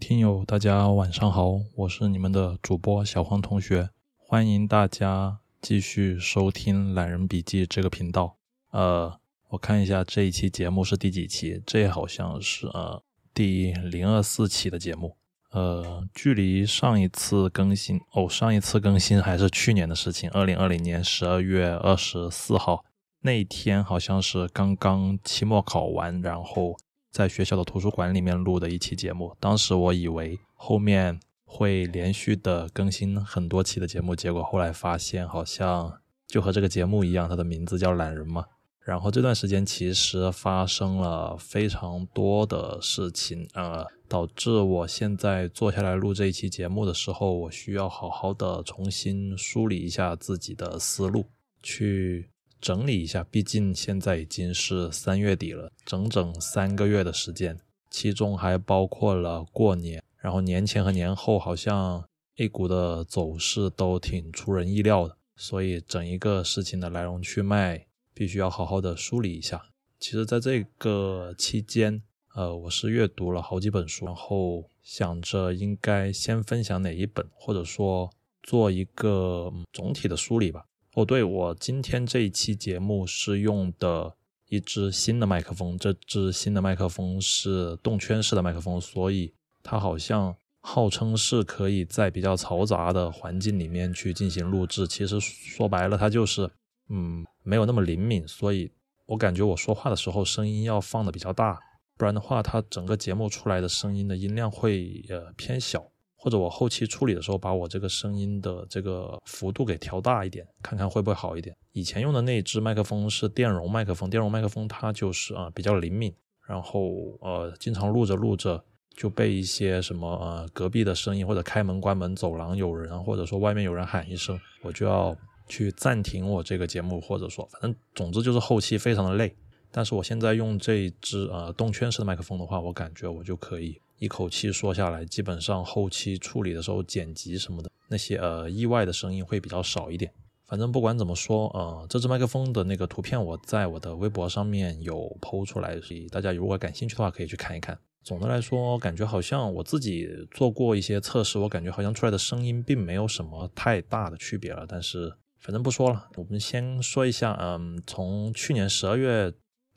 听友，大家晚上好，我是你们的主播小黄同学，欢迎大家继续收听懒人笔记这个频道。呃，我看一下这一期节目是第几期？这好像是呃第零二四期的节目。呃，距离上一次更新哦，上一次更新还是去年的事情，二零二零年十二月二十四号那一天，好像是刚刚期末考完，然后。在学校的图书馆里面录的一期节目，当时我以为后面会连续的更新很多期的节目，结果后来发现好像就和这个节目一样，它的名字叫懒人嘛。然后这段时间其实发生了非常多的事情，呃，导致我现在坐下来录这一期节目的时候，我需要好好的重新梳理一下自己的思路，去。整理一下，毕竟现在已经是三月底了，整整三个月的时间，其中还包括了过年，然后年前和年后好像 A 股的走势都挺出人意料的，所以整一个事情的来龙去脉必须要好好的梳理一下。其实，在这个期间，呃，我是阅读了好几本书，然后想着应该先分享哪一本，或者说做一个总体的梳理吧。哦，对，我今天这一期节目是用的一支新的麦克风，这支新的麦克风是动圈式的麦克风，所以它好像号称是可以在比较嘈杂的环境里面去进行录制。其实说白了，它就是嗯没有那么灵敏，所以我感觉我说话的时候声音要放的比较大，不然的话，它整个节目出来的声音的音量会呃偏小。或者我后期处理的时候，把我这个声音的这个幅度给调大一点，看看会不会好一点。以前用的那支麦克风是电容麦克风，电容麦克风它就是啊比较灵敏，然后呃经常录着录着就被一些什么呃隔壁的声音或者开门关门、走廊有人，或者说外面有人喊一声，我就要去暂停我这个节目，或者说反正总之就是后期非常的累。但是我现在用这一支呃动圈式的麦克风的话，我感觉我就可以。一口气说下来，基本上后期处理的时候剪辑什么的那些呃意外的声音会比较少一点。反正不管怎么说，呃，这支麦克风的那个图片我在我的微博上面有剖出来，所以大家如果感兴趣的话可以去看一看。总的来说，感觉好像我自己做过一些测试，我感觉好像出来的声音并没有什么太大的区别了。但是反正不说了，我们先说一下，嗯，从去年十二月。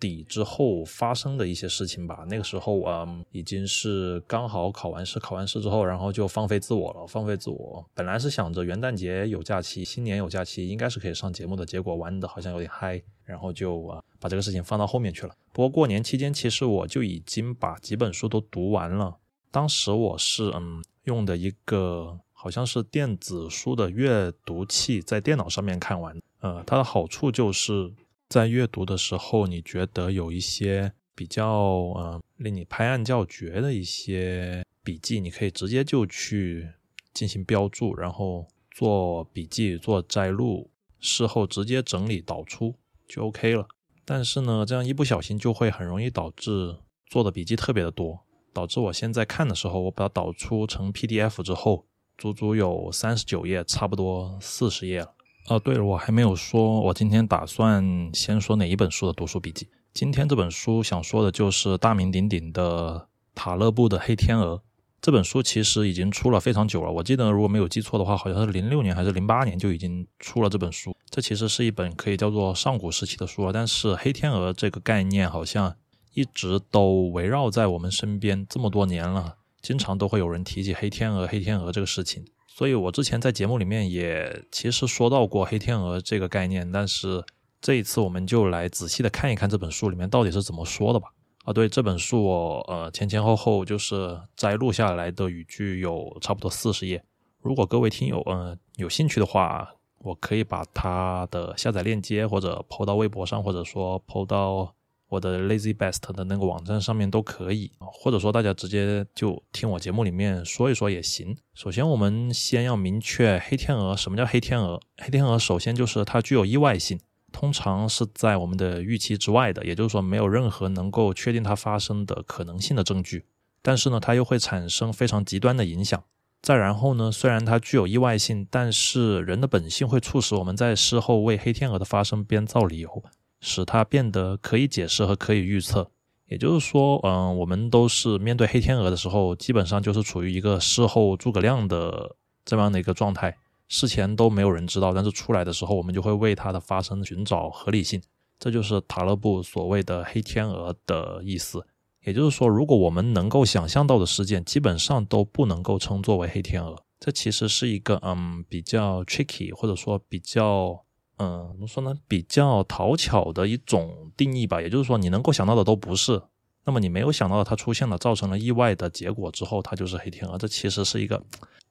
底之后发生的一些事情吧。那个时候啊，已经是刚好考完试，考完试之后，然后就放飞自我了。放飞自我，本来是想着元旦节有假期，新年有假期，应该是可以上节目的。结果玩的好像有点嗨，然后就啊把这个事情放到后面去了。不过过年期间，其实我就已经把几本书都读完了。当时我是嗯用的一个好像是电子书的阅读器，在电脑上面看完。呃，它的好处就是。在阅读的时候，你觉得有一些比较呃令你拍案叫绝的一些笔记，你可以直接就去进行标注，然后做笔记、做摘录，事后直接整理导出就 OK 了。但是呢，这样一不小心就会很容易导致做的笔记特别的多，导致我现在看的时候，我把它导出成 PDF 之后，足足有三十九页，差不多四十页了。哦，对了，我还没有说，我今天打算先说哪一本书的读书笔记。今天这本书想说的就是大名鼎鼎的塔勒布的《黑天鹅》这本书，其实已经出了非常久了。我记得如果没有记错的话，好像是零六年还是零八年就已经出了这本书。这其实是一本可以叫做上古时期的书了。但是黑天鹅这个概念好像一直都围绕在我们身边这么多年了，经常都会有人提起黑天鹅、黑天鹅这个事情。所以，我之前在节目里面也其实说到过黑天鹅这个概念，但是这一次我们就来仔细的看一看这本书里面到底是怎么说的吧。啊，对，这本书我呃前前后后就是摘录下来的语句有差不多四十页。如果各位听友嗯有兴趣的话，我可以把它的下载链接或者抛到微博上，或者说抛到。我的 Lazy Best 的那个网站上面都可以或者说大家直接就听我节目里面说一说也行。首先，我们先要明确黑天鹅什么叫黑天鹅。黑天鹅首先就是它具有意外性，通常是在我们的预期之外的，也就是说没有任何能够确定它发生的可能性的证据。但是呢，它又会产生非常极端的影响。再然后呢，虽然它具有意外性，但是人的本性会促使我们在事后为黑天鹅的发生编造理由。使它变得可以解释和可以预测，也就是说，嗯，我们都是面对黑天鹅的时候，基本上就是处于一个事后诸葛亮的这样的一个状态，事前都没有人知道，但是出来的时候，我们就会为它的发生寻找合理性。这就是塔勒布所谓的黑天鹅的意思。也就是说，如果我们能够想象到的事件，基本上都不能够称作为黑天鹅。这其实是一个嗯比较 tricky，或者说比较嗯怎么说呢，比较讨巧的一种定义吧。也就是说，你能够想到的都不是，那么你没有想到的它出现了，造成了意外的结果之后，它就是黑天鹅。这其实是一个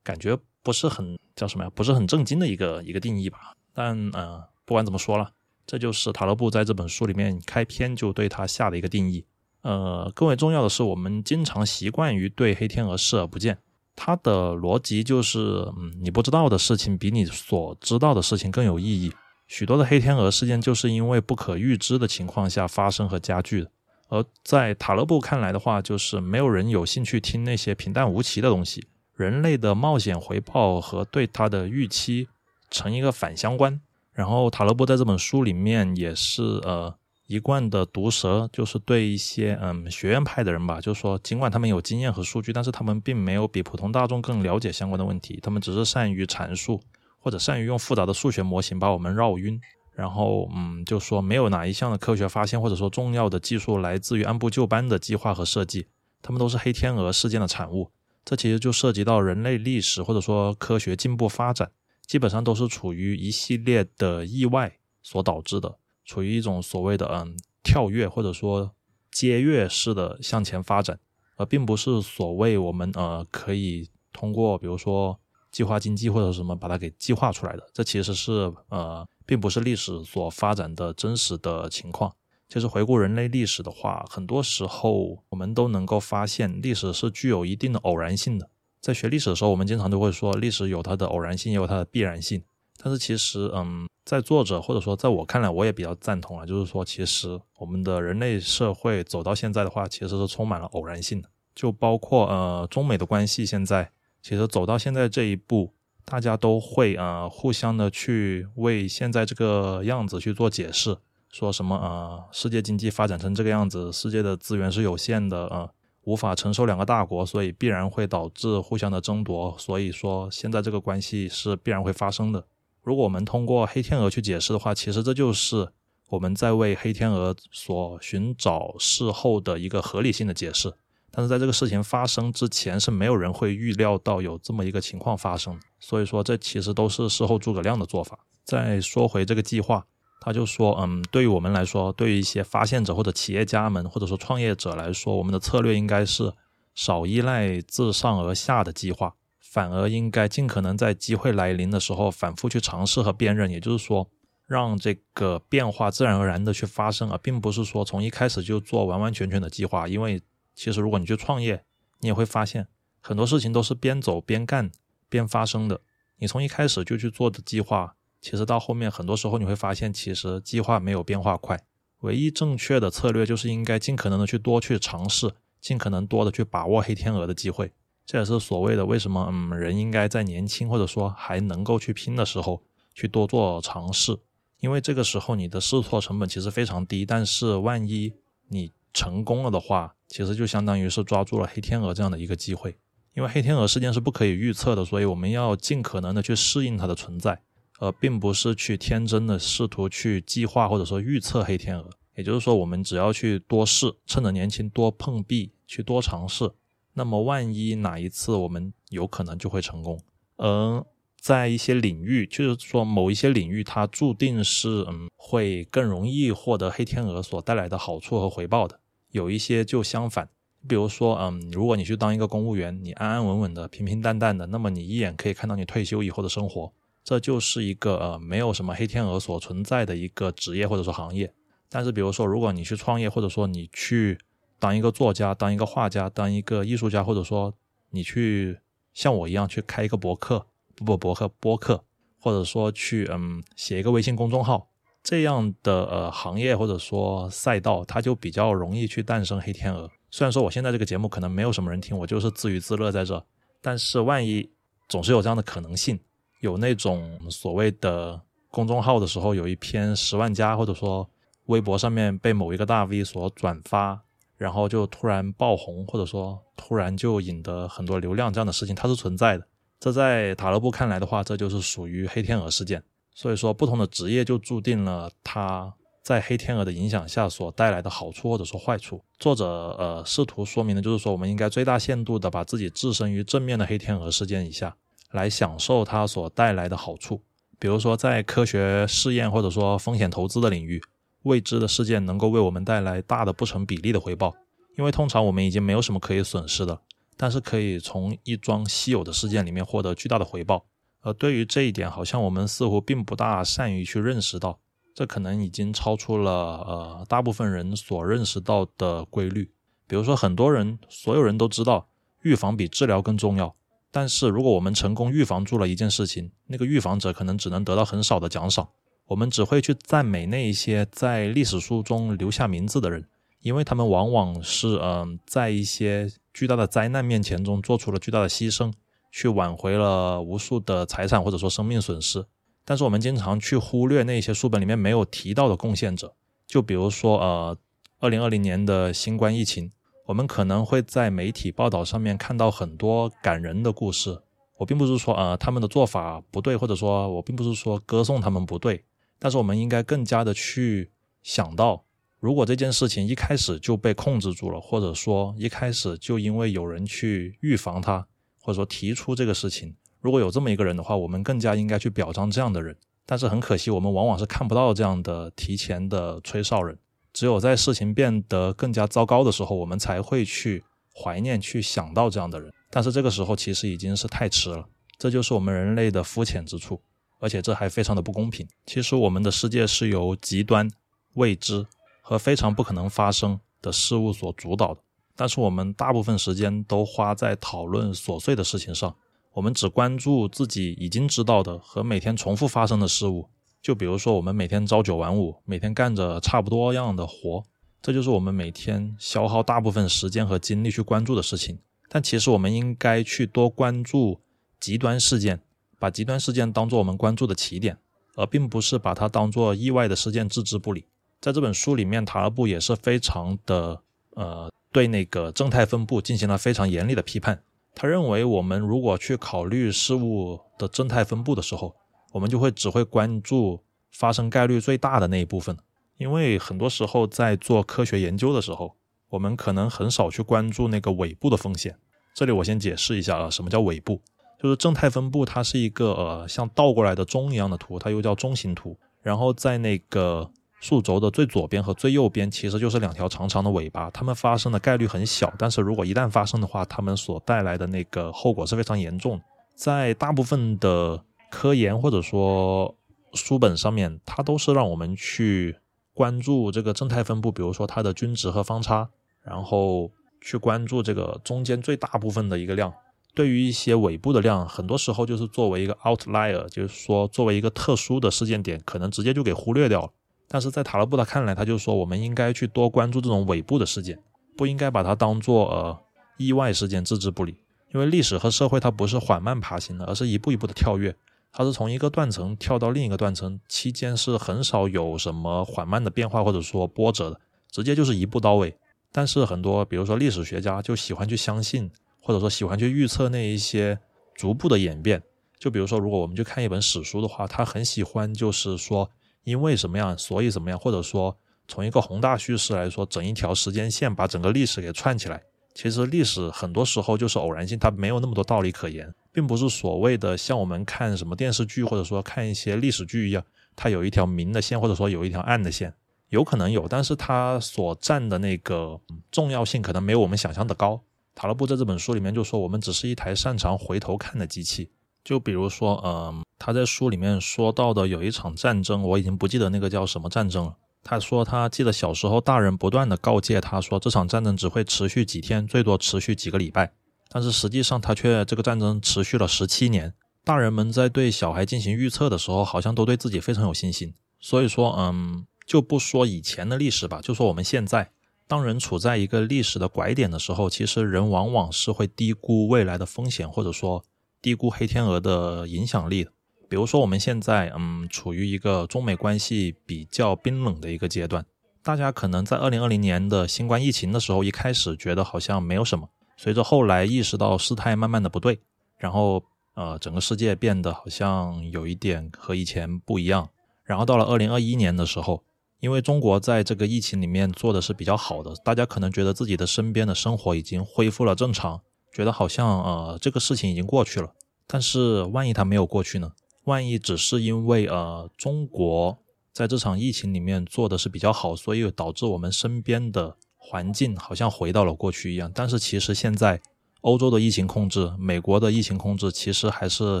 感觉不是很叫什么呀，不是很正经的一个一个定义吧。但嗯，不管怎么说了，这就是塔勒布在这本书里面开篇就对他下的一个定义。呃，更为重要的是，我们经常习惯于对黑天鹅视而不见。它的逻辑就是，嗯，你不知道的事情比你所知道的事情更有意义。许多的黑天鹅事件就是因为不可预知的情况下发生和加剧的。而在塔勒布看来的话，就是没有人有兴趣听那些平淡无奇的东西。人类的冒险回报和对他的预期成一个反相关。然后塔勒布在这本书里面也是，呃。一贯的毒舌就是对一些嗯学院派的人吧，就是说，尽管他们有经验和数据，但是他们并没有比普通大众更了解相关的问题，他们只是善于阐述或者善于用复杂的数学模型把我们绕晕，然后嗯，就说没有哪一项的科学发现或者说重要的技术来自于按部就班的计划和设计，他们都是黑天鹅事件的产物。这其实就涉及到人类历史或者说科学进步发展，基本上都是处于一系列的意外所导致的。处于一种所谓的嗯跳跃或者说接跃式的向前发展，而并不是所谓我们呃可以通过比如说计划经济或者什么把它给计划出来的。这其实是呃并不是历史所发展的真实的情况。其实回顾人类历史的话，很多时候我们都能够发现历史是具有一定的偶然性的。在学历史的时候，我们经常都会说历史有它的偶然性，也有它的必然性。但是其实嗯。在作者或者说在我看来，我也比较赞同啊，就是说，其实我们的人类社会走到现在的话，其实是充满了偶然性的。就包括呃中美的关系，现在其实走到现在这一步，大家都会呃互相的去为现在这个样子去做解释，说什么呃世界经济发展成这个样子，世界的资源是有限的呃无法承受两个大国，所以必然会导致互相的争夺，所以说现在这个关系是必然会发生的。如果我们通过黑天鹅去解释的话，其实这就是我们在为黑天鹅所寻找事后的一个合理性的解释。但是在这个事情发生之前，是没有人会预料到有这么一个情况发生。所以说，这其实都是事后诸葛亮的做法。再说回这个计划，他就说，嗯，对于我们来说，对于一些发现者或者企业家们，或者说创业者来说，我们的策略应该是少依赖自上而下的计划。反而应该尽可能在机会来临的时候反复去尝试和辨认，也就是说，让这个变化自然而然的去发生，而并不是说从一开始就做完完全全的计划。因为其实如果你去创业，你也会发现很多事情都是边走边干边发生的。你从一开始就去做的计划，其实到后面很多时候你会发现，其实计划没有变化快。唯一正确的策略就是应该尽可能的去多去尝试，尽可能多的去把握黑天鹅的机会。这也是所谓的为什么，嗯，人应该在年轻或者说还能够去拼的时候去多做尝试，因为这个时候你的试错成本其实非常低。但是万一你成功了的话，其实就相当于是抓住了黑天鹅这样的一个机会。因为黑天鹅事件是不可以预测的，所以我们要尽可能的去适应它的存在，而并不是去天真的试图去计划或者说预测黑天鹅。也就是说，我们只要去多试，趁着年轻多碰壁，去多尝试。那么，万一哪一次我们有可能就会成功，嗯在一些领域，就是说某一些领域，它注定是嗯会更容易获得黑天鹅所带来的好处和回报的。有一些就相反，比如说嗯，如果你去当一个公务员，你安安稳稳的、平平淡淡的，那么你一眼可以看到你退休以后的生活，这就是一个呃没有什么黑天鹅所存在的一个职业或者说行业。但是，比如说如果你去创业，或者说你去。当一个作家，当一个画家，当一个艺术家，或者说你去像我一样去开一个博客，不不博客播客，或者说去嗯写一个微信公众号，这样的呃行业或者说赛道，它就比较容易去诞生黑天鹅。虽然说我现在这个节目可能没有什么人听，我就是自娱自乐在这，但是万一总是有这样的可能性，有那种所谓的公众号的时候，有一篇十万加，或者说微博上面被某一个大 V 所转发。然后就突然爆红，或者说突然就引得很多流量这样的事情，它是存在的。这在塔勒布看来的话，这就是属于黑天鹅事件。所以说，不同的职业就注定了它在黑天鹅的影响下所带来的好处或者说坏处。作者呃试图说明的就是说，我们应该最大限度的把自己置身于正面的黑天鹅事件以下，来享受它所带来的好处。比如说，在科学试验或者说风险投资的领域。未知的事件能够为我们带来大的不成比例的回报，因为通常我们已经没有什么可以损失的，但是可以从一桩稀有的事件里面获得巨大的回报。而对于这一点，好像我们似乎并不大善于去认识到，这可能已经超出了呃大部分人所认识到的规律。比如说，很多人，所有人都知道预防比治疗更重要，但是如果我们成功预防住了一件事情，那个预防者可能只能得到很少的奖赏。我们只会去赞美那一些在历史书中留下名字的人，因为他们往往是嗯，在一些巨大的灾难面前中做出了巨大的牺牲，去挽回了无数的财产或者说生命损失。但是我们经常去忽略那些书本里面没有提到的贡献者，就比如说呃，二零二零年的新冠疫情，我们可能会在媒体报道上面看到很多感人的故事。我并不是说呃他们的做法不对，或者说我并不是说歌颂他们不对。但是我们应该更加的去想到，如果这件事情一开始就被控制住了，或者说一开始就因为有人去预防它，或者说提出这个事情，如果有这么一个人的话，我们更加应该去表彰这样的人。但是很可惜，我们往往是看不到这样的提前的吹哨人。只有在事情变得更加糟糕的时候，我们才会去怀念、去想到这样的人。但是这个时候其实已经是太迟了。这就是我们人类的肤浅之处。而且这还非常的不公平。其实我们的世界是由极端、未知和非常不可能发生的事物所主导的，但是我们大部分时间都花在讨论琐碎的事情上。我们只关注自己已经知道的和每天重复发生的事物。就比如说，我们每天朝九晚五，每天干着差不多样的活，这就是我们每天消耗大部分时间和精力去关注的事情。但其实我们应该去多关注极端事件。把极端事件当做我们关注的起点，而并不是把它当做意外的事件置之不理。在这本书里面，塔勒布也是非常的呃，对那个正态分布进行了非常严厉的批判。他认为，我们如果去考虑事物的正态分布的时候，我们就会只会关注发生概率最大的那一部分，因为很多时候在做科学研究的时候，我们可能很少去关注那个尾部的风险。这里我先解释一下啊，什么叫尾部？就是正态分布，它是一个呃像倒过来的钟一样的图，它又叫钟形图。然后在那个数轴的最左边和最右边，其实就是两条长长的尾巴，它们发生的概率很小，但是如果一旦发生的话，它们所带来的那个后果是非常严重。在大部分的科研或者说书本上面，它都是让我们去关注这个正态分布，比如说它的均值和方差，然后去关注这个中间最大部分的一个量。对于一些尾部的量，很多时候就是作为一个 outlier，就是说作为一个特殊的事件点，可能直接就给忽略掉了。但是在塔勒布他看来，他就说我们应该去多关注这种尾部的事件，不应该把它当做呃意外事件置之不理。因为历史和社会它不是缓慢爬行的，而是一步一步的跳跃，它是从一个断层跳到另一个断层，期间是很少有什么缓慢的变化或者说波折的，直接就是一步到位。但是很多比如说历史学家就喜欢去相信。或者说喜欢去预测那一些逐步的演变，就比如说，如果我们去看一本史书的话，他很喜欢就是说，因为什么样，所以怎么样，或者说从一个宏大叙事来说，整一条时间线把整个历史给串起来。其实历史很多时候就是偶然性，它没有那么多道理可言，并不是所谓的像我们看什么电视剧或者说看一些历史剧一样，它有一条明的线，或者说有一条暗的线，有可能有，但是它所占的那个重要性可能没有我们想象的高。塔勒布在这本书里面就说，我们只是一台擅长回头看的机器。就比如说，嗯，他在书里面说到的有一场战争，我已经不记得那个叫什么战争了。他说他记得小时候大人不断的告诫他说，这场战争只会持续几天，最多持续几个礼拜。但是实际上，他却这个战争持续了十七年。大人们在对小孩进行预测的时候，好像都对自己非常有信心。所以说，嗯，就不说以前的历史吧，就说我们现在。当人处在一个历史的拐点的时候，其实人往往是会低估未来的风险，或者说低估黑天鹅的影响力。比如说，我们现在嗯处于一个中美关系比较冰冷的一个阶段，大家可能在二零二零年的新冠疫情的时候，一开始觉得好像没有什么，随着后来意识到事态慢慢的不对，然后呃整个世界变得好像有一点和以前不一样。然后到了二零二一年的时候，因为中国在这个疫情里面做的是比较好的，大家可能觉得自己的身边的生活已经恢复了正常，觉得好像呃这个事情已经过去了。但是万一它没有过去呢？万一只是因为呃中国在这场疫情里面做的是比较好，所以导致我们身边的环境好像回到了过去一样。但是其实现在欧洲的疫情控制，美国的疫情控制其实还是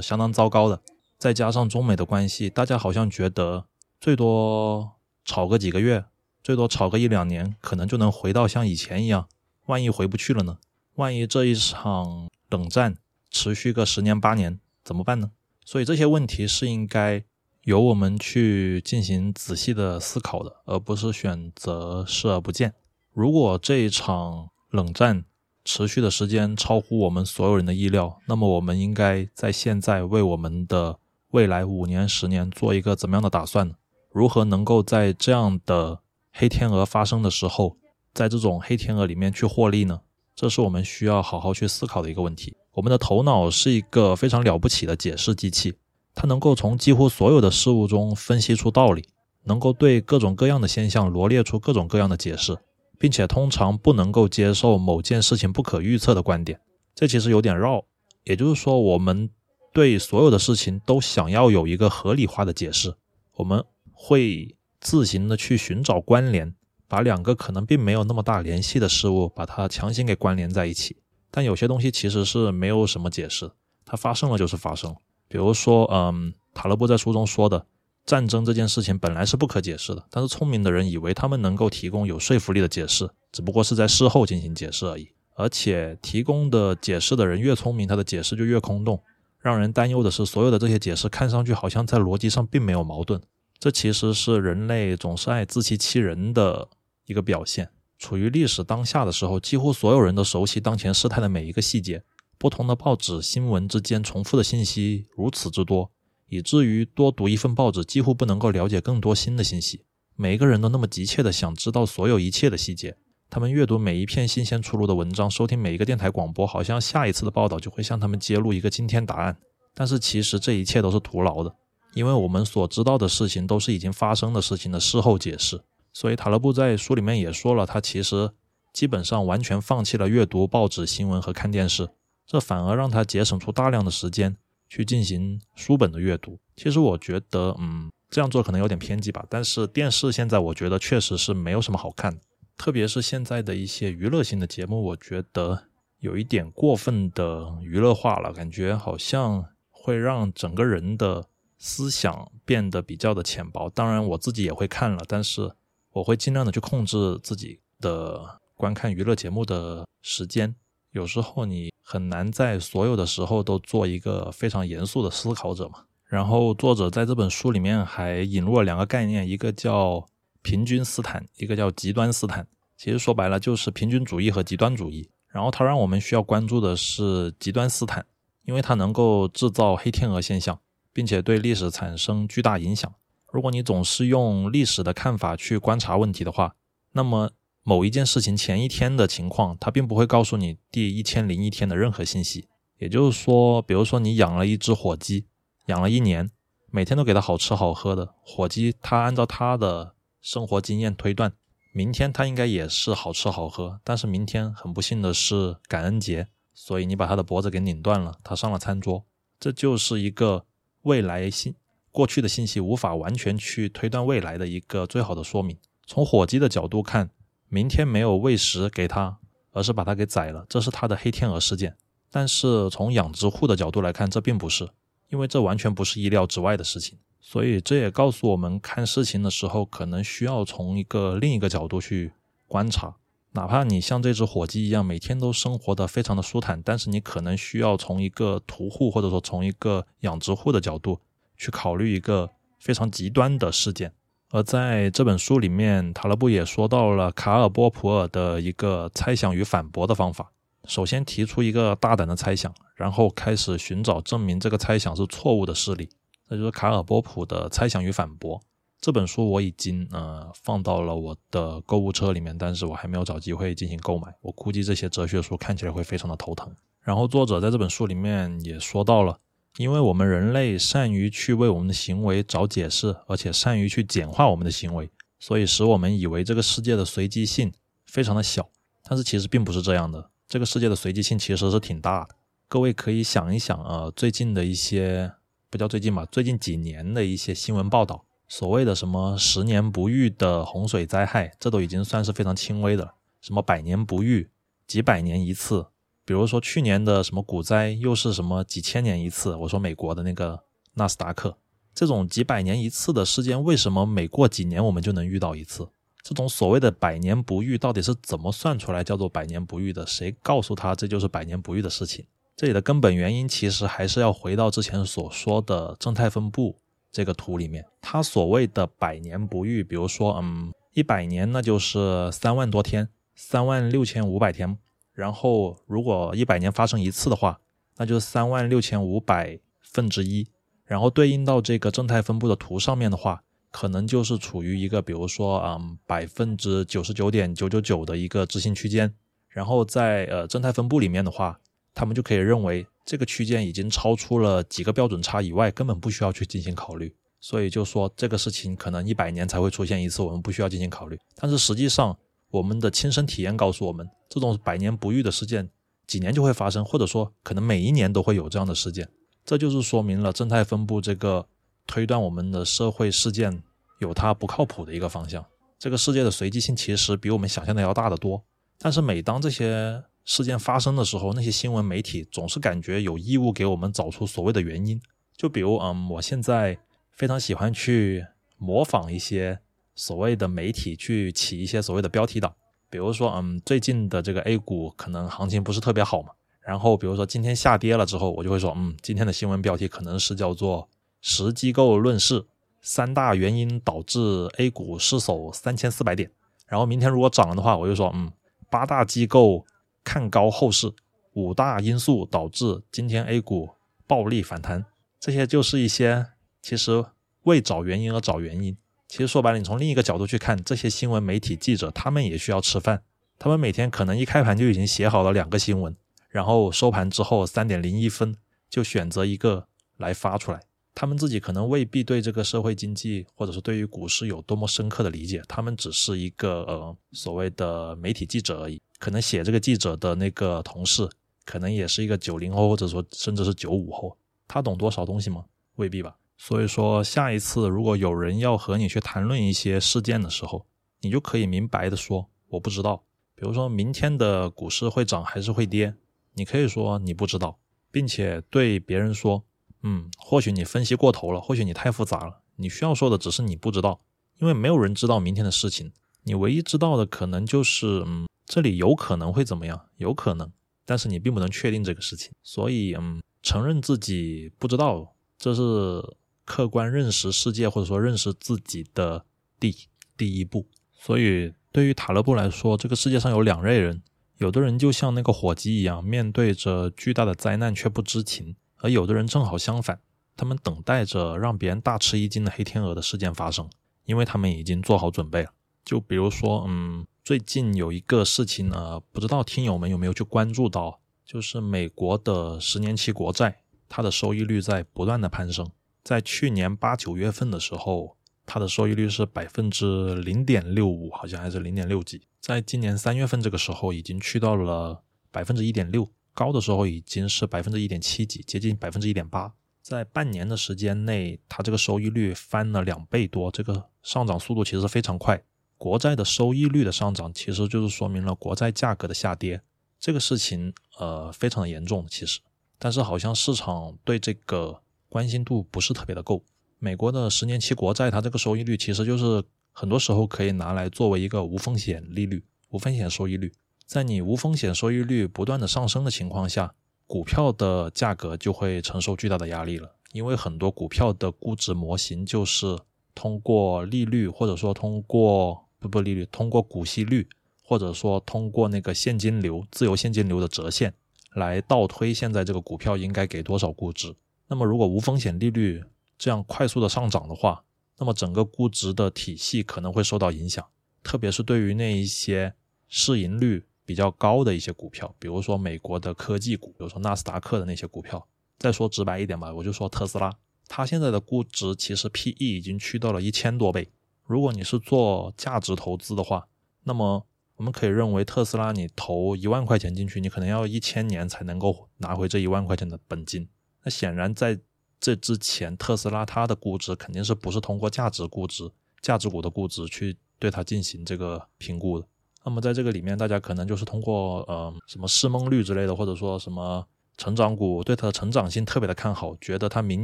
相当糟糕的。再加上中美的关系，大家好像觉得最多吵个几个月，最多吵个一两年，可能就能回到像以前一样。万一回不去了呢？万一这一场冷战持续个十年八年，怎么办呢？所以这些问题是应该由我们去进行仔细的思考的，而不是选择视而不见。如果这一场冷战持续的时间超乎我们所有人的意料，那么我们应该在现在为我们的未来五年、十年做一个怎么样的打算呢？如何能够在这样的黑天鹅发生的时候，在这种黑天鹅里面去获利呢？这是我们需要好好去思考的一个问题。我们的头脑是一个非常了不起的解释机器，它能够从几乎所有的事物中分析出道理，能够对各种各样的现象罗列出各种各样的解释，并且通常不能够接受某件事情不可预测的观点。这其实有点绕，也就是说，我们。对所有的事情都想要有一个合理化的解释，我们会自行的去寻找关联，把两个可能并没有那么大联系的事物，把它强行给关联在一起。但有些东西其实是没有什么解释，它发生了就是发生。比如说，嗯，塔勒布在书中说的，战争这件事情本来是不可解释的，但是聪明的人以为他们能够提供有说服力的解释，只不过是在事后进行解释而已。而且提供的解释的人越聪明，他的解释就越空洞。让人担忧的是，所有的这些解释看上去好像在逻辑上并没有矛盾，这其实是人类总是爱自欺欺人的一个表现。处于历史当下的时候，几乎所有人都熟悉当前事态的每一个细节。不同的报纸新闻之间重复的信息如此之多，以至于多读一份报纸几乎不能够了解更多新的信息。每一个人都那么急切地想知道所有一切的细节。他们阅读每一篇新鲜出炉的文章，收听每一个电台广播，好像下一次的报道就会向他们揭露一个惊天答案。但是其实这一切都是徒劳的，因为我们所知道的事情都是已经发生的事情的事后解释。所以塔勒布在书里面也说了，他其实基本上完全放弃了阅读报纸新闻和看电视，这反而让他节省出大量的时间去进行书本的阅读。其实我觉得，嗯，这样做可能有点偏激吧。但是电视现在我觉得确实是没有什么好看。特别是现在的一些娱乐性的节目，我觉得有一点过分的娱乐化了，感觉好像会让整个人的思想变得比较的浅薄。当然，我自己也会看了，但是我会尽量的去控制自己的观看娱乐节目的时间。有时候你很难在所有的时候都做一个非常严肃的思考者嘛。然后作者在这本书里面还引入了两个概念，一个叫。平均斯坦，一个叫极端斯坦，其实说白了就是平均主义和极端主义。然后它让我们需要关注的是极端斯坦，因为它能够制造黑天鹅现象，并且对历史产生巨大影响。如果你总是用历史的看法去观察问题的话，那么某一件事情前一天的情况，它并不会告诉你第一千零一天的任何信息。也就是说，比如说你养了一只火鸡，养了一年，每天都给它好吃好喝的火鸡，它按照它的生活经验推断，明天它应该也是好吃好喝，但是明天很不幸的是感恩节，所以你把它的脖子给拧断了，它上了餐桌。这就是一个未来信过去的信息无法完全去推断未来的一个最好的说明。从火鸡的角度看，明天没有喂食给它，而是把它给宰了，这是它的黑天鹅事件。但是从养殖户的角度来看，这并不是，因为这完全不是意料之外的事情。所以这也告诉我们，看事情的时候，可能需要从一个另一个角度去观察。哪怕你像这只火鸡一样，每天都生活的非常的舒坦，但是你可能需要从一个屠户或者说从一个养殖户的角度去考虑一个非常极端的事件。而在这本书里面，塔勒布也说到了卡尔波普尔的一个猜想与反驳的方法。首先提出一个大胆的猜想，然后开始寻找证明这个猜想是错误的事例。这就是卡尔波普的猜想与反驳。这本书我已经呃放到了我的购物车里面，但是我还没有找机会进行购买。我估计这些哲学书看起来会非常的头疼。然后作者在这本书里面也说到了，因为我们人类善于去为我们的行为找解释，而且善于去简化我们的行为，所以使我们以为这个世界的随机性非常的小。但是其实并不是这样的，这个世界的随机性其实是挺大的。各位可以想一想啊，最近的一些不叫最近吧，最近几年的一些新闻报道。所谓的什么十年不遇的洪水灾害，这都已经算是非常轻微的。什么百年不遇、几百年一次，比如说去年的什么股灾，又是什么几千年一次。我说美国的那个纳斯达克，这种几百年一次的事件，为什么每过几年我们就能遇到一次？这种所谓的百年不遇，到底是怎么算出来叫做百年不遇的？谁告诉他这就是百年不遇的事情？这里的根本原因其实还是要回到之前所说的正态分布。这个图里面，它所谓的百年不遇，比如说，嗯，一百年那就是三万多天，三万六千五百天。然后，如果一百年发生一次的话，那就是三万六千五百分之一。然后对应到这个正态分布的图上面的话，可能就是处于一个，比如说，嗯，百分之九十九点九九九的一个执行区间。然后在呃正态分布里面的话，他们就可以认为。这个区间已经超出了几个标准差以外，根本不需要去进行考虑。所以就说这个事情可能一百年才会出现一次，我们不需要进行考虑。但是实际上，我们的亲身体验告诉我们，这种百年不遇的事件，几年就会发生，或者说可能每一年都会有这样的事件。这就是说明了正态分布这个推断我们的社会事件有它不靠谱的一个方向。这个世界的随机性其实比我们想象的要大得多。但是每当这些事件发生的时候，那些新闻媒体总是感觉有义务给我们找出所谓的原因。就比如，嗯，我现在非常喜欢去模仿一些所谓的媒体去起一些所谓的标题党。比如说，嗯，最近的这个 A 股可能行情不是特别好嘛。然后，比如说今天下跌了之后，我就会说，嗯，今天的新闻标题可能是叫做“十机构论市，三大原因导致 A 股失守三千四百点”。然后明天如果涨了的话，我就说，嗯，八大机构。看高后市，五大因素导致今天 A 股暴力反弹，这些就是一些其实为找原因而找原因。其实说白了，你从另一个角度去看，这些新闻媒体记者他们也需要吃饭，他们每天可能一开盘就已经写好了两个新闻，然后收盘之后三点零一分就选择一个来发出来。他们自己可能未必对这个社会经济或者是对于股市有多么深刻的理解，他们只是一个呃所谓的媒体记者而已。可能写这个记者的那个同事，可能也是一个九零后或者说甚至是九五后，他懂多少东西吗？未必吧。所以说，下一次如果有人要和你去谈论一些事件的时候，你就可以明白的说我不知道。比如说明天的股市会涨还是会跌，你可以说你不知道，并且对别人说。嗯，或许你分析过头了，或许你太复杂了。你需要说的只是你不知道，因为没有人知道明天的事情。你唯一知道的可能就是，嗯，这里有可能会怎么样，有可能，但是你并不能确定这个事情。所以，嗯，承认自己不知道，这是客观认识世界或者说认识自己的第第一步。所以，对于塔勒布来说，这个世界上有两类人，有的人就像那个火鸡一样，面对着巨大的灾难却不知情。而有的人正好相反，他们等待着让别人大吃一惊的黑天鹅的事件发生，因为他们已经做好准备了。就比如说，嗯，最近有一个事情呢，不知道听友们有没有去关注到，就是美国的十年期国债，它的收益率在不断的攀升。在去年八九月份的时候，它的收益率是百分之零点六五，好像还是零点六几。在今年三月份这个时候，已经去到了百分之一点六。高的时候已经是百分之一点七几，接近百分之一点八，在半年的时间内，它这个收益率翻了两倍多，这个上涨速度其实非常快。国债的收益率的上涨，其实就是说明了国债价格的下跌，这个事情呃非常的严重，其实，但是好像市场对这个关心度不是特别的够。美国的十年期国债，它这个收益率其实就是很多时候可以拿来作为一个无风险利率、无风险收益率。在你无风险收益率不断的上升的情况下，股票的价格就会承受巨大的压力了。因为很多股票的估值模型就是通过利率，或者说通过不不利率，通过股息率，或者说通过那个现金流、自由现金流的折现来倒推现在这个股票应该给多少估值。那么如果无风险利率这样快速的上涨的话，那么整个估值的体系可能会受到影响，特别是对于那一些市盈率比较高的一些股票，比如说美国的科技股，比如说纳斯达克的那些股票。再说直白一点吧，我就说特斯拉，它现在的估值其实 P E 已经去到了一千多倍。如果你是做价值投资的话，那么我们可以认为特斯拉你投一万块钱进去，你可能要一千年才能够拿回这一万块钱的本金。那显然在这之前，特斯拉它的估值肯定是不是通过价值估值、价值股的估值去对它进行这个评估的。那么在这个里面，大家可能就是通过呃什么市梦率之类的，或者说什么。成长股对它的成长性特别的看好，觉得它明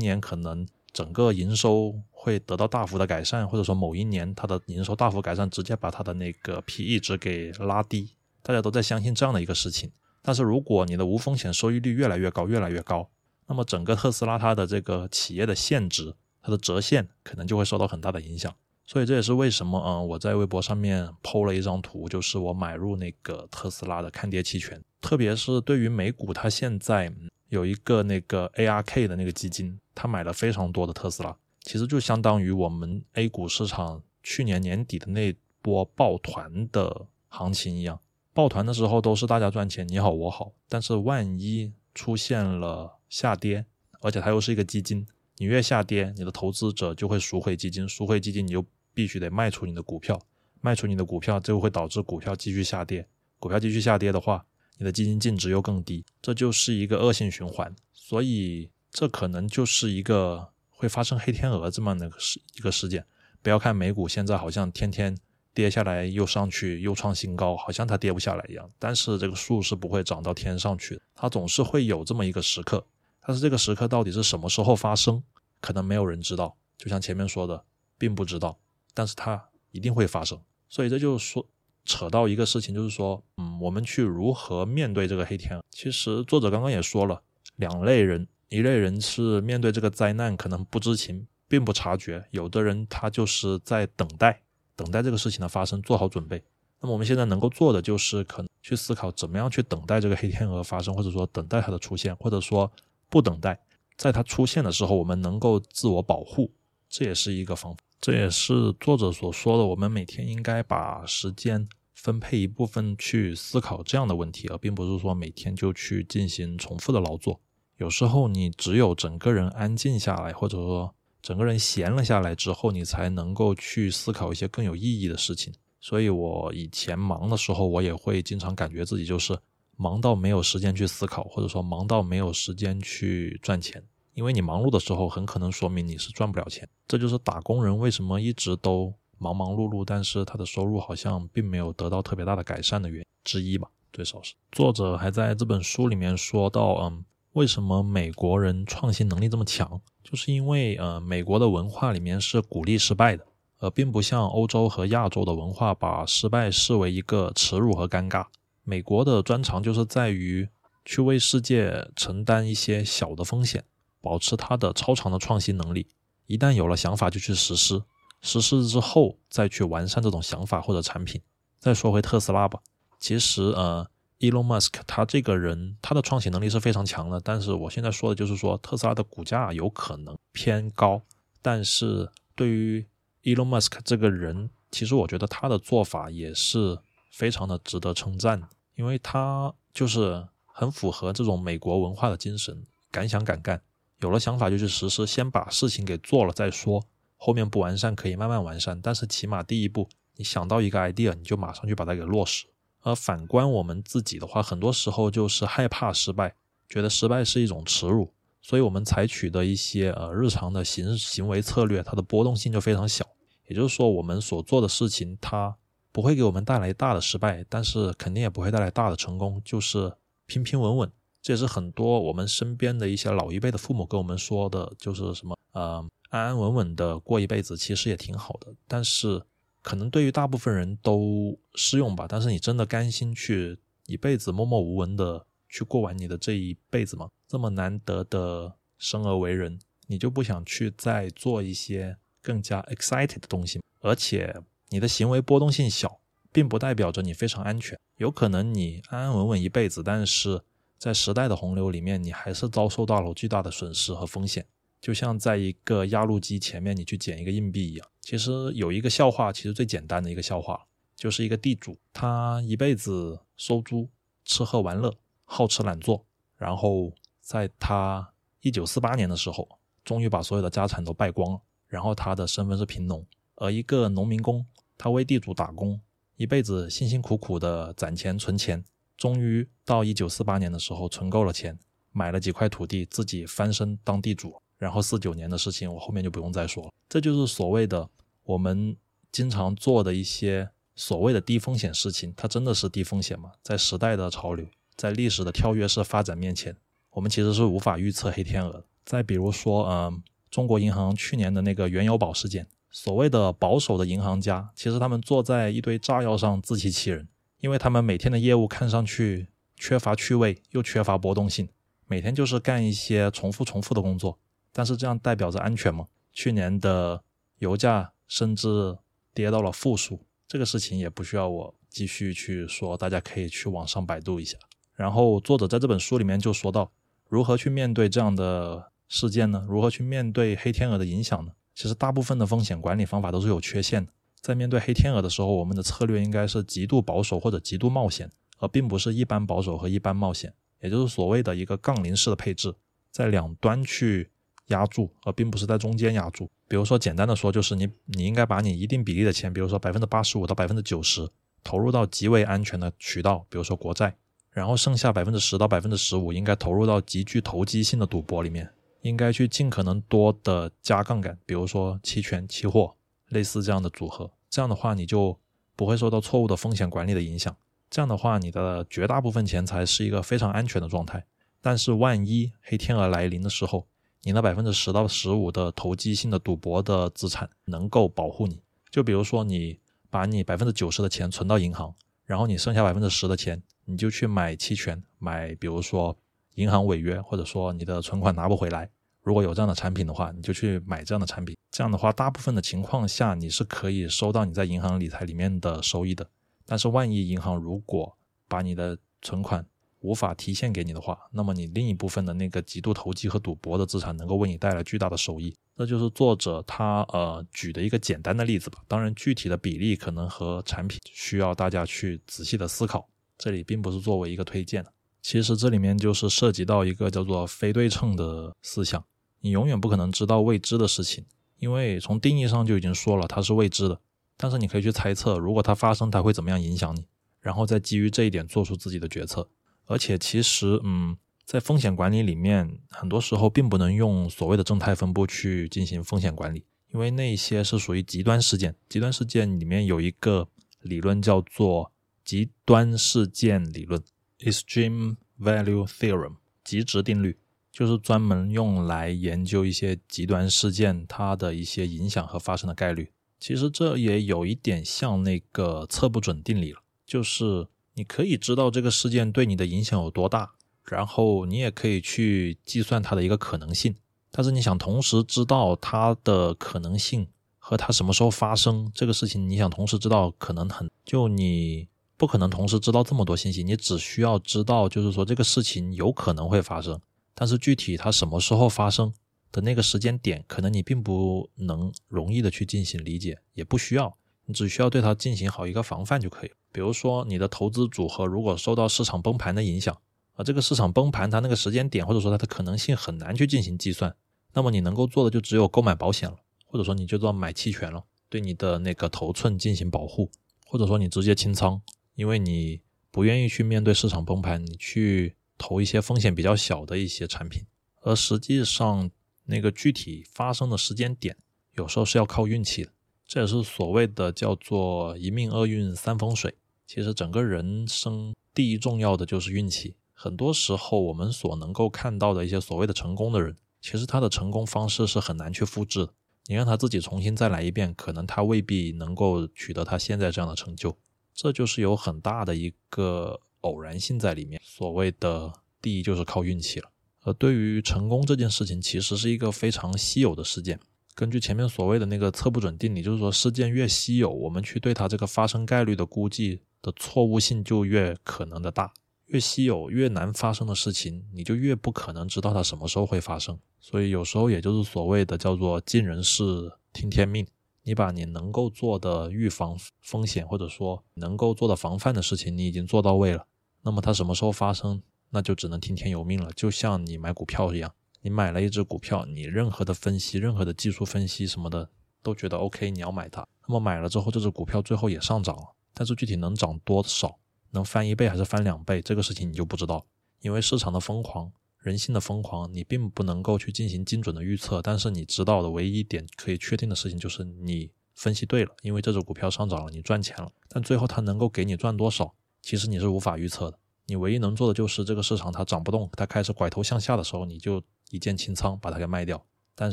年可能整个营收会得到大幅的改善，或者说某一年它的营收大幅改善，直接把它的那个 P/E 值给拉低。大家都在相信这样的一个事情。但是如果你的无风险收益率越来越高，越来越高，那么整个特斯拉它的这个企业的现值，它的折现可能就会受到很大的影响。所以这也是为什么，嗯，我在微博上面抛了一张图，就是我买入那个特斯拉的看跌期权。特别是对于美股，它现在有一个那个 ARK 的那个基金，它买了非常多的特斯拉，其实就相当于我们 A 股市场去年年底的那波抱团的行情一样。抱团的时候都是大家赚钱，你好我好，但是万一出现了下跌，而且它又是一个基金。你越下跌，你的投资者就会赎回基金，赎回基金你就必须得卖出你的股票，卖出你的股票就会导致股票继续下跌，股票继续下跌的话，你的基金净值又更低，这就是一个恶性循环。所以这可能就是一个会发生黑天鹅这么的事一个事件。不要看美股现在好像天天跌下来又上去又创新高，好像它跌不下来一样，但是这个树是不会长到天上去的，它总是会有这么一个时刻。但是这个时刻到底是什么时候发生，可能没有人知道。就像前面说的，并不知道，但是它一定会发生。所以这就说扯到一个事情，就是说，嗯，我们去如何面对这个黑天鹅？其实作者刚刚也说了，两类人，一类人是面对这个灾难可能不知情，并不察觉；有的人他就是在等待，等待这个事情的发生，做好准备。那么我们现在能够做的就是可能去思考怎么样去等待这个黑天鹅发生，或者说等待它的出现，或者说。不等待，在它出现的时候，我们能够自我保护，这也是一个方法。这也是作者所说的，我们每天应该把时间分配一部分去思考这样的问题，而并不是说每天就去进行重复的劳作。有时候你只有整个人安静下来，或者说整个人闲了下来之后，你才能够去思考一些更有意义的事情。所以我以前忙的时候，我也会经常感觉自己就是。忙到没有时间去思考，或者说忙到没有时间去赚钱，因为你忙碌的时候，很可能说明你是赚不了钱。这就是打工人为什么一直都忙忙碌碌，但是他的收入好像并没有得到特别大的改善的原因之一吧？最少是。作者还在这本书里面说到，嗯，为什么美国人创新能力这么强？就是因为，呃，美国的文化里面是鼓励失败的，而并不像欧洲和亚洲的文化把失败视为一个耻辱和尴尬。美国的专长就是在于去为世界承担一些小的风险，保持它的超长的创新能力。一旦有了想法，就去实施，实施之后再去完善这种想法或者产品。再说回特斯拉吧，其实呃，Elon Musk 他这个人他的创新能力是非常强的，但是我现在说的就是说特斯拉的股价有可能偏高。但是对于 Elon Musk 这个人，其实我觉得他的做法也是。非常的值得称赞，因为他就是很符合这种美国文化的精神，敢想敢干，有了想法就去实施，先把事情给做了再说，后面不完善可以慢慢完善，但是起码第一步，你想到一个 idea，你就马上去把它给落实。而反观我们自己的话，很多时候就是害怕失败，觉得失败是一种耻辱，所以我们采取的一些呃日常的行行为策略，它的波动性就非常小，也就是说我们所做的事情它。不会给我们带来大的失败，但是肯定也不会带来大的成功，就是平平稳稳。这也是很多我们身边的一些老一辈的父母跟我们说的，就是什么呃安安稳稳的过一辈子，其实也挺好的。但是可能对于大部分人都适用吧。但是你真的甘心去一辈子默默无闻的去过完你的这一辈子吗？这么难得的生而为人，你就不想去再做一些更加 excited 的东西吗？而且。你的行为波动性小，并不代表着你非常安全。有可能你安安稳稳一辈子，但是在时代的洪流里面，你还是遭受到了巨大的损失和风险。就像在一个压路机前面你去捡一个硬币一样。其实有一个笑话，其实最简单的一个笑话，就是一个地主，他一辈子收租、吃喝玩乐、好吃懒做，然后在他一九四八年的时候，终于把所有的家产都败光了。然后他的身份是贫农，而一个农民工，他为地主打工，一辈子辛辛苦苦的攒钱存钱，终于到一九四八年的时候存够了钱，买了几块土地，自己翻身当地主。然后四九年的事情，我后面就不用再说了。这就是所谓的我们经常做的一些所谓的低风险事情，它真的是低风险吗？在时代的潮流，在历史的跳跃式发展面前，我们其实是无法预测黑天鹅。再比如说，嗯，中国银行去年的那个原油宝事件，所谓的保守的银行家，其实他们坐在一堆炸药上自欺欺人，因为他们每天的业务看上去缺乏趣味，又缺乏波动性，每天就是干一些重复重复的工作。但是这样代表着安全吗？去年的油价甚至跌到了负数，这个事情也不需要我继续去说，大家可以去网上百度一下。然后作者在这本书里面就说到，如何去面对这样的事件呢？如何去面对黑天鹅的影响呢？其实大部分的风险管理方法都是有缺陷的。在面对黑天鹅的时候，我们的策略应该是极度保守或者极度冒险，而并不是一般保守和一般冒险，也就是所谓的一个杠铃式的配置，在两端去。压住，而并不是在中间压住。比如说，简单的说，就是你你应该把你一定比例的钱，比如说百分之八十五到百分之九十，投入到极为安全的渠道，比如说国债，然后剩下百分之十到百分之十五应该投入到极具投机性的赌博里面，应该去尽可能多的加杠杆，比如说期权、期货，类似这样的组合。这样的话，你就不会受到错误的风险管理的影响。这样的话，你的绝大部分钱财是一个非常安全的状态。但是，万一黑天鹅来临的时候，你那百分之十到十五的投机性的赌博的资产能够保护你，就比如说你把你百分之九十的钱存到银行，然后你剩下百分之十的钱，你就去买期权，买比如说银行违约，或者说你的存款拿不回来，如果有这样的产品的话，你就去买这样的产品。这样的话，大部分的情况下你是可以收到你在银行理财里面的收益的。但是万一银行如果把你的存款，无法提现给你的话，那么你另一部分的那个极度投机和赌博的资产能够为你带来巨大的收益。这就是作者他呃举的一个简单的例子吧。当然，具体的比例可能和产品需要大家去仔细的思考。这里并不是作为一个推荐其实这里面就是涉及到一个叫做非对称的思想。你永远不可能知道未知的事情，因为从定义上就已经说了它是未知的。但是你可以去猜测，如果它发生，它会怎么样影响你，然后再基于这一点做出自己的决策。而且其实，嗯，在风险管理里面，很多时候并不能用所谓的正态分布去进行风险管理，因为那些是属于极端事件。极端事件里面有一个理论叫做极端事件理论 （Extreme Value Theorem，极值定律），就是专门用来研究一些极端事件它的一些影响和发生的概率。其实这也有一点像那个测不准定理了，就是。你可以知道这个事件对你的影响有多大，然后你也可以去计算它的一个可能性。但是你想同时知道它的可能性和它什么时候发生这个事情，你想同时知道可能很就你不可能同时知道这么多信息，你只需要知道就是说这个事情有可能会发生，但是具体它什么时候发生的那个时间点，可能你并不能容易的去进行理解，也不需要。你只需要对它进行好一个防范就可以。比如说，你的投资组合如果受到市场崩盘的影响，而这个市场崩盘它那个时间点或者说它的可能性很难去进行计算，那么你能够做的就只有购买保险了，或者说你就做买期权了，对你的那个头寸进行保护，或者说你直接清仓，因为你不愿意去面对市场崩盘，你去投一些风险比较小的一些产品。而实际上，那个具体发生的时间点，有时候是要靠运气的。这也是所谓的叫做一命二运三风水。其实整个人生第一重要的就是运气。很多时候我们所能够看到的一些所谓的成功的人，其实他的成功方式是很难去复制的。你让他自己重新再来一遍，可能他未必能够取得他现在这样的成就。这就是有很大的一个偶然性在里面。所谓的第一就是靠运气了。而对于成功这件事情，其实是一个非常稀有的事件。根据前面所谓的那个测不准定理，就是说事件越稀有，我们去对它这个发生概率的估计的错误性就越可能的大。越稀有、越难发生的事情，你就越不可能知道它什么时候会发生。所以有时候也就是所谓的叫做尽人事听天命。你把你能够做的预防风险，或者说能够做的防范的事情，你已经做到位了。那么它什么时候发生，那就只能听天由命了。就像你买股票一样，你买了一只股票，你任何的分析、任何的技术分析什么的都觉得 OK，你要买它。那么买了之后，这只股票最后也上涨了，但是具体能涨多少？能翻一倍还是翻两倍？这个事情你就不知道，因为市场的疯狂、人性的疯狂，你并不能够去进行精准的预测。但是你知道的唯一一点可以确定的事情就是你分析对了，因为这只股票上涨了，你赚钱了。但最后它能够给你赚多少，其实你是无法预测的。你唯一能做的就是这个市场它涨不动，它开始拐头向下的时候，你就一键清仓把它给卖掉。但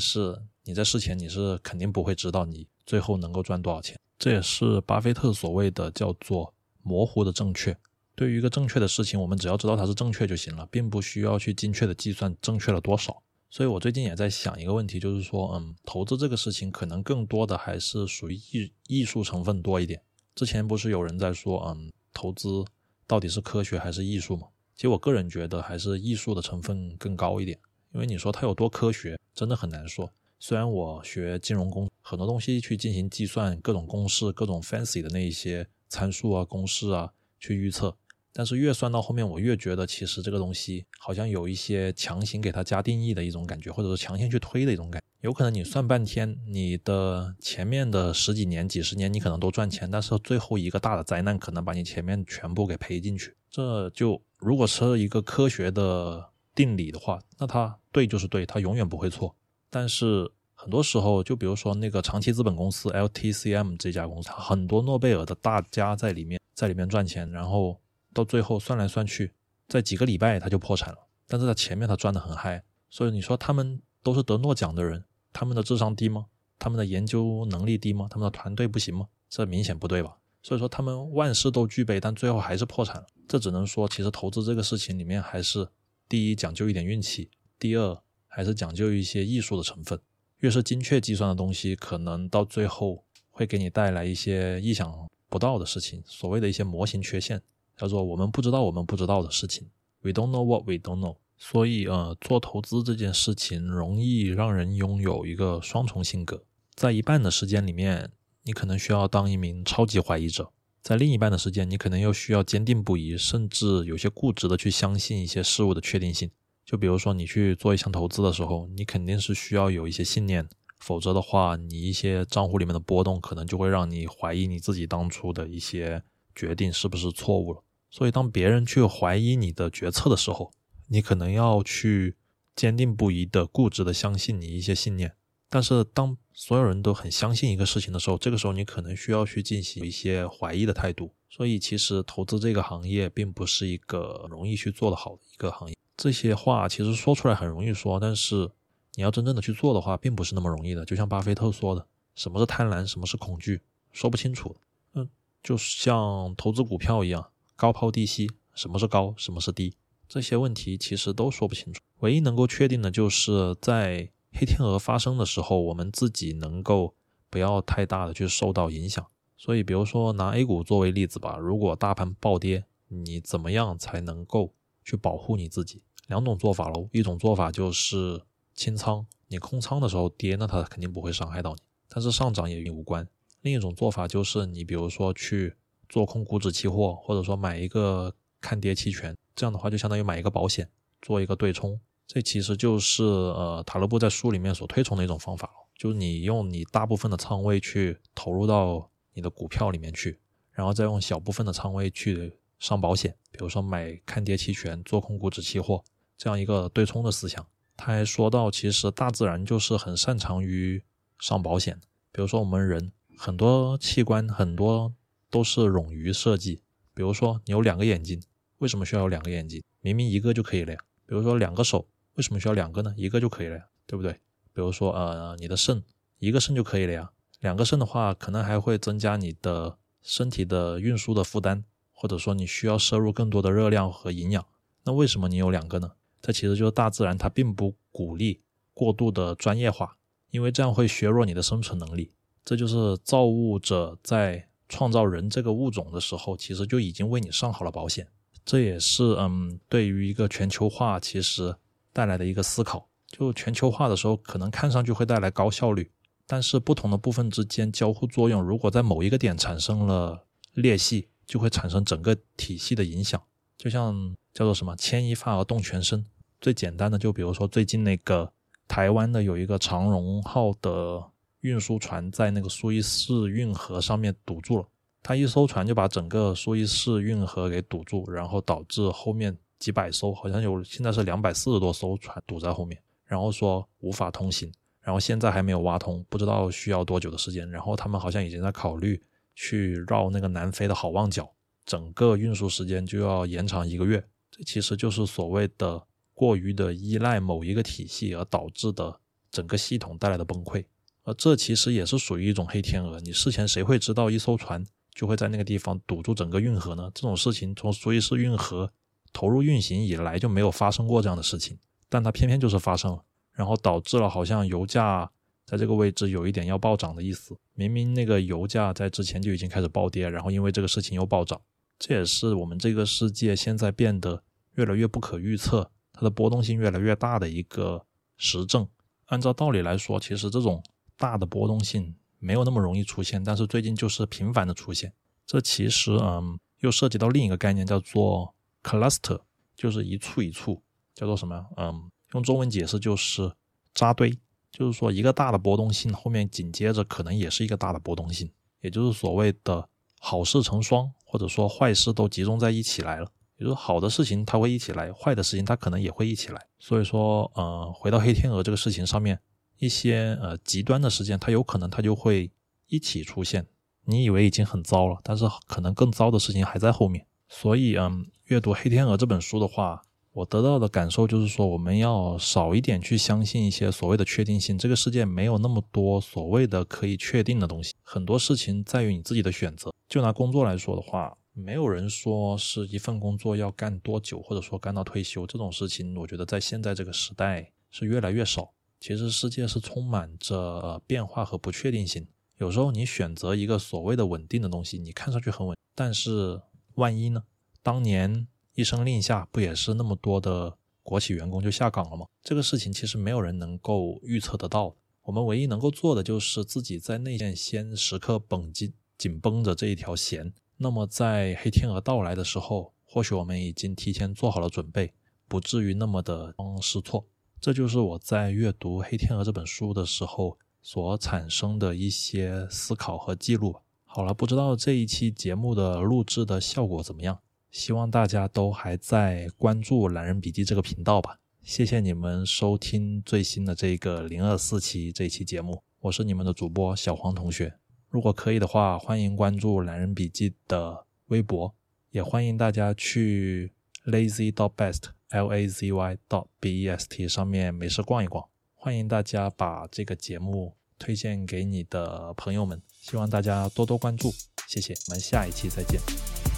是你在事前你是肯定不会知道你最后能够赚多少钱。这也是巴菲特所谓的叫做。模糊的正确，对于一个正确的事情，我们只要知道它是正确就行了，并不需要去精确的计算正确了多少。所以我最近也在想一个问题，就是说，嗯，投资这个事情可能更多的还是属于艺艺术成分多一点。之前不是有人在说，嗯，投资到底是科学还是艺术吗？其实我个人觉得还是艺术的成分更高一点，因为你说它有多科学，真的很难说。虽然我学金融工，很多东西去进行计算，各种公式，各种 fancy 的那一些。参数啊，公式啊，去预测，但是越算到后面，我越觉得其实这个东西好像有一些强行给它加定义的一种感觉，或者是强行去推的一种感。有可能你算半天，你的前面的十几年、几十年你可能都赚钱，但是最后一个大的灾难可能把你前面全部给赔进去。这就如果是一个科学的定理的话，那它对就是对，它永远不会错。但是。很多时候，就比如说那个长期资本公司 LTCM 这家公司，很多诺贝尔的大家在里面，在里面赚钱，然后到最后算来算去，在几个礼拜他就破产了。但是在前面他赚的很嗨，所以你说他们都是得诺奖的人，他们的智商低吗？他们的研究能力低吗？他们的团队不行吗？这明显不对吧？所以说他们万事都具备，但最后还是破产了。这只能说，其实投资这个事情里面，还是第一讲究一点运气，第二还是讲究一些艺术的成分。越是精确计算的东西，可能到最后会给你带来一些意想不到的事情。所谓的一些模型缺陷，叫做我们不知道我们不知道的事情。We don't know what we don't know。所以，呃，做投资这件事情容易让人拥有一个双重性格。在一半的时间里面，你可能需要当一名超级怀疑者；在另一半的时间，你可能又需要坚定不移，甚至有些固执的去相信一些事物的确定性。就比如说，你去做一项投资的时候，你肯定是需要有一些信念，否则的话，你一些账户里面的波动可能就会让你怀疑你自己当初的一些决定是不是错误了。所以，当别人去怀疑你的决策的时候，你可能要去坚定不移的、固执的相信你一些信念。但是，当所有人都很相信一个事情的时候，这个时候你可能需要去进行一些怀疑的态度。所以，其实投资这个行业并不是一个容易去做的好的一个行业。这些话其实说出来很容易说，但是你要真正的去做的话，并不是那么容易的。就像巴菲特说的，什么是贪婪，什么是恐惧，说不清楚。嗯，就像投资股票一样，高抛低吸，什么是高，什么是低，这些问题其实都说不清楚。唯一能够确定的就是在黑天鹅发生的时候，我们自己能够不要太大的去受到影响。所以，比如说拿 A 股作为例子吧，如果大盘暴跌，你怎么样才能够？去保护你自己，两种做法喽。一种做法就是清仓，你空仓的时候跌，那它肯定不会伤害到你，但是上涨也与你无关。另一种做法就是你比如说去做空股指期货，或者说买一个看跌期权，这样的话就相当于买一个保险，做一个对冲。这其实就是呃塔勒布在书里面所推崇的一种方法就是你用你大部分的仓位去投入到你的股票里面去，然后再用小部分的仓位去。上保险，比如说买看跌期权、做空股指期货这样一个对冲的思想。他还说到，其实大自然就是很擅长于上保险。比如说我们人很多器官很多都是冗余设计。比如说你有两个眼睛，为什么需要有两个眼睛？明明一个就可以了呀。比如说两个手，为什么需要两个呢？一个就可以了呀，对不对？比如说呃你的肾，一个肾就可以了呀。两个肾的话，可能还会增加你的身体的运输的负担。或者说你需要摄入更多的热量和营养，那为什么你有两个呢？这其实就是大自然它并不鼓励过度的专业化，因为这样会削弱你的生存能力。这就是造物者在创造人这个物种的时候，其实就已经为你上好了保险。这也是嗯，对于一个全球化其实带来的一个思考。就全球化的时候，可能看上去会带来高效率，但是不同的部分之间交互作用，如果在某一个点产生了裂隙，就会产生整个体系的影响。就像叫做什么“牵一发而动全身”。最简单的，就比如说最近那个台湾的有一个长荣号的运输船在那个苏伊士运河上面堵住了，它一艘船就把整个苏伊士运河给堵住，然后导致后面几百艘，好像有现在是两百四十多艘船堵在后面，然后说无法通行，然后现在还没有挖通，不知道需要多久的时间，然后他们好像已经在考虑去绕那个南非的好望角，整个运输时间就要延长一个月，这其实就是所谓的。过于的依赖某一个体系而导致的整个系统带来的崩溃，而这其实也是属于一种黑天鹅。你事前谁会知道一艘船就会在那个地方堵住整个运河呢？这种事情从苏伊士运河投入运行以来就没有发生过这样的事情，但它偏偏就是发生了，然后导致了好像油价在这个位置有一点要暴涨的意思。明明那个油价在之前就已经开始暴跌，然后因为这个事情又暴涨，这也是我们这个世界现在变得越来越不可预测。它的波动性越来越大的一个实证。按照道理来说，其实这种大的波动性没有那么容易出现，但是最近就是频繁的出现。这其实，嗯，又涉及到另一个概念，叫做 cluster，就是一簇一簇，叫做什么？嗯，用中文解释就是扎堆，就是说一个大的波动性后面紧接着可能也是一个大的波动性，也就是所谓的好事成双，或者说坏事都集中在一起来了。比如好的事情它会一起来，坏的事情它可能也会一起来。所以说，呃，回到黑天鹅这个事情上面，一些呃极端的事件，它有可能它就会一起出现。你以为已经很糟了，但是可能更糟的事情还在后面。所以，嗯，阅读《黑天鹅》这本书的话，我得到的感受就是说，我们要少一点去相信一些所谓的确定性。这个世界没有那么多所谓的可以确定的东西，很多事情在于你自己的选择。就拿工作来说的话。没有人说是一份工作要干多久，或者说干到退休这种事情，我觉得在现在这个时代是越来越少。其实世界是充满着变化和不确定性。有时候你选择一个所谓的稳定的东西，你看上去很稳，但是万一呢？当年一声令下，不也是那么多的国企员工就下岗了吗？这个事情其实没有人能够预测得到。我们唯一能够做的就是自己在内线先时刻绷紧紧绷着这一条弦。那么，在黑天鹅到来的时候，或许我们已经提前做好了准备，不至于那么的慌失措。这就是我在阅读《黑天鹅》这本书的时候所产生的一些思考和记录。好了，不知道这一期节目的录制的效果怎么样？希望大家都还在关注《懒人笔记》这个频道吧。谢谢你们收听最新的这个零二四期这期节目，我是你们的主播小黄同学。如果可以的话，欢迎关注懒人笔记的微博，也欢迎大家去 lazy dot best l a z y dot b e s t 上面没事逛一逛。欢迎大家把这个节目推荐给你的朋友们，希望大家多多关注，谢谢，我们下一期再见。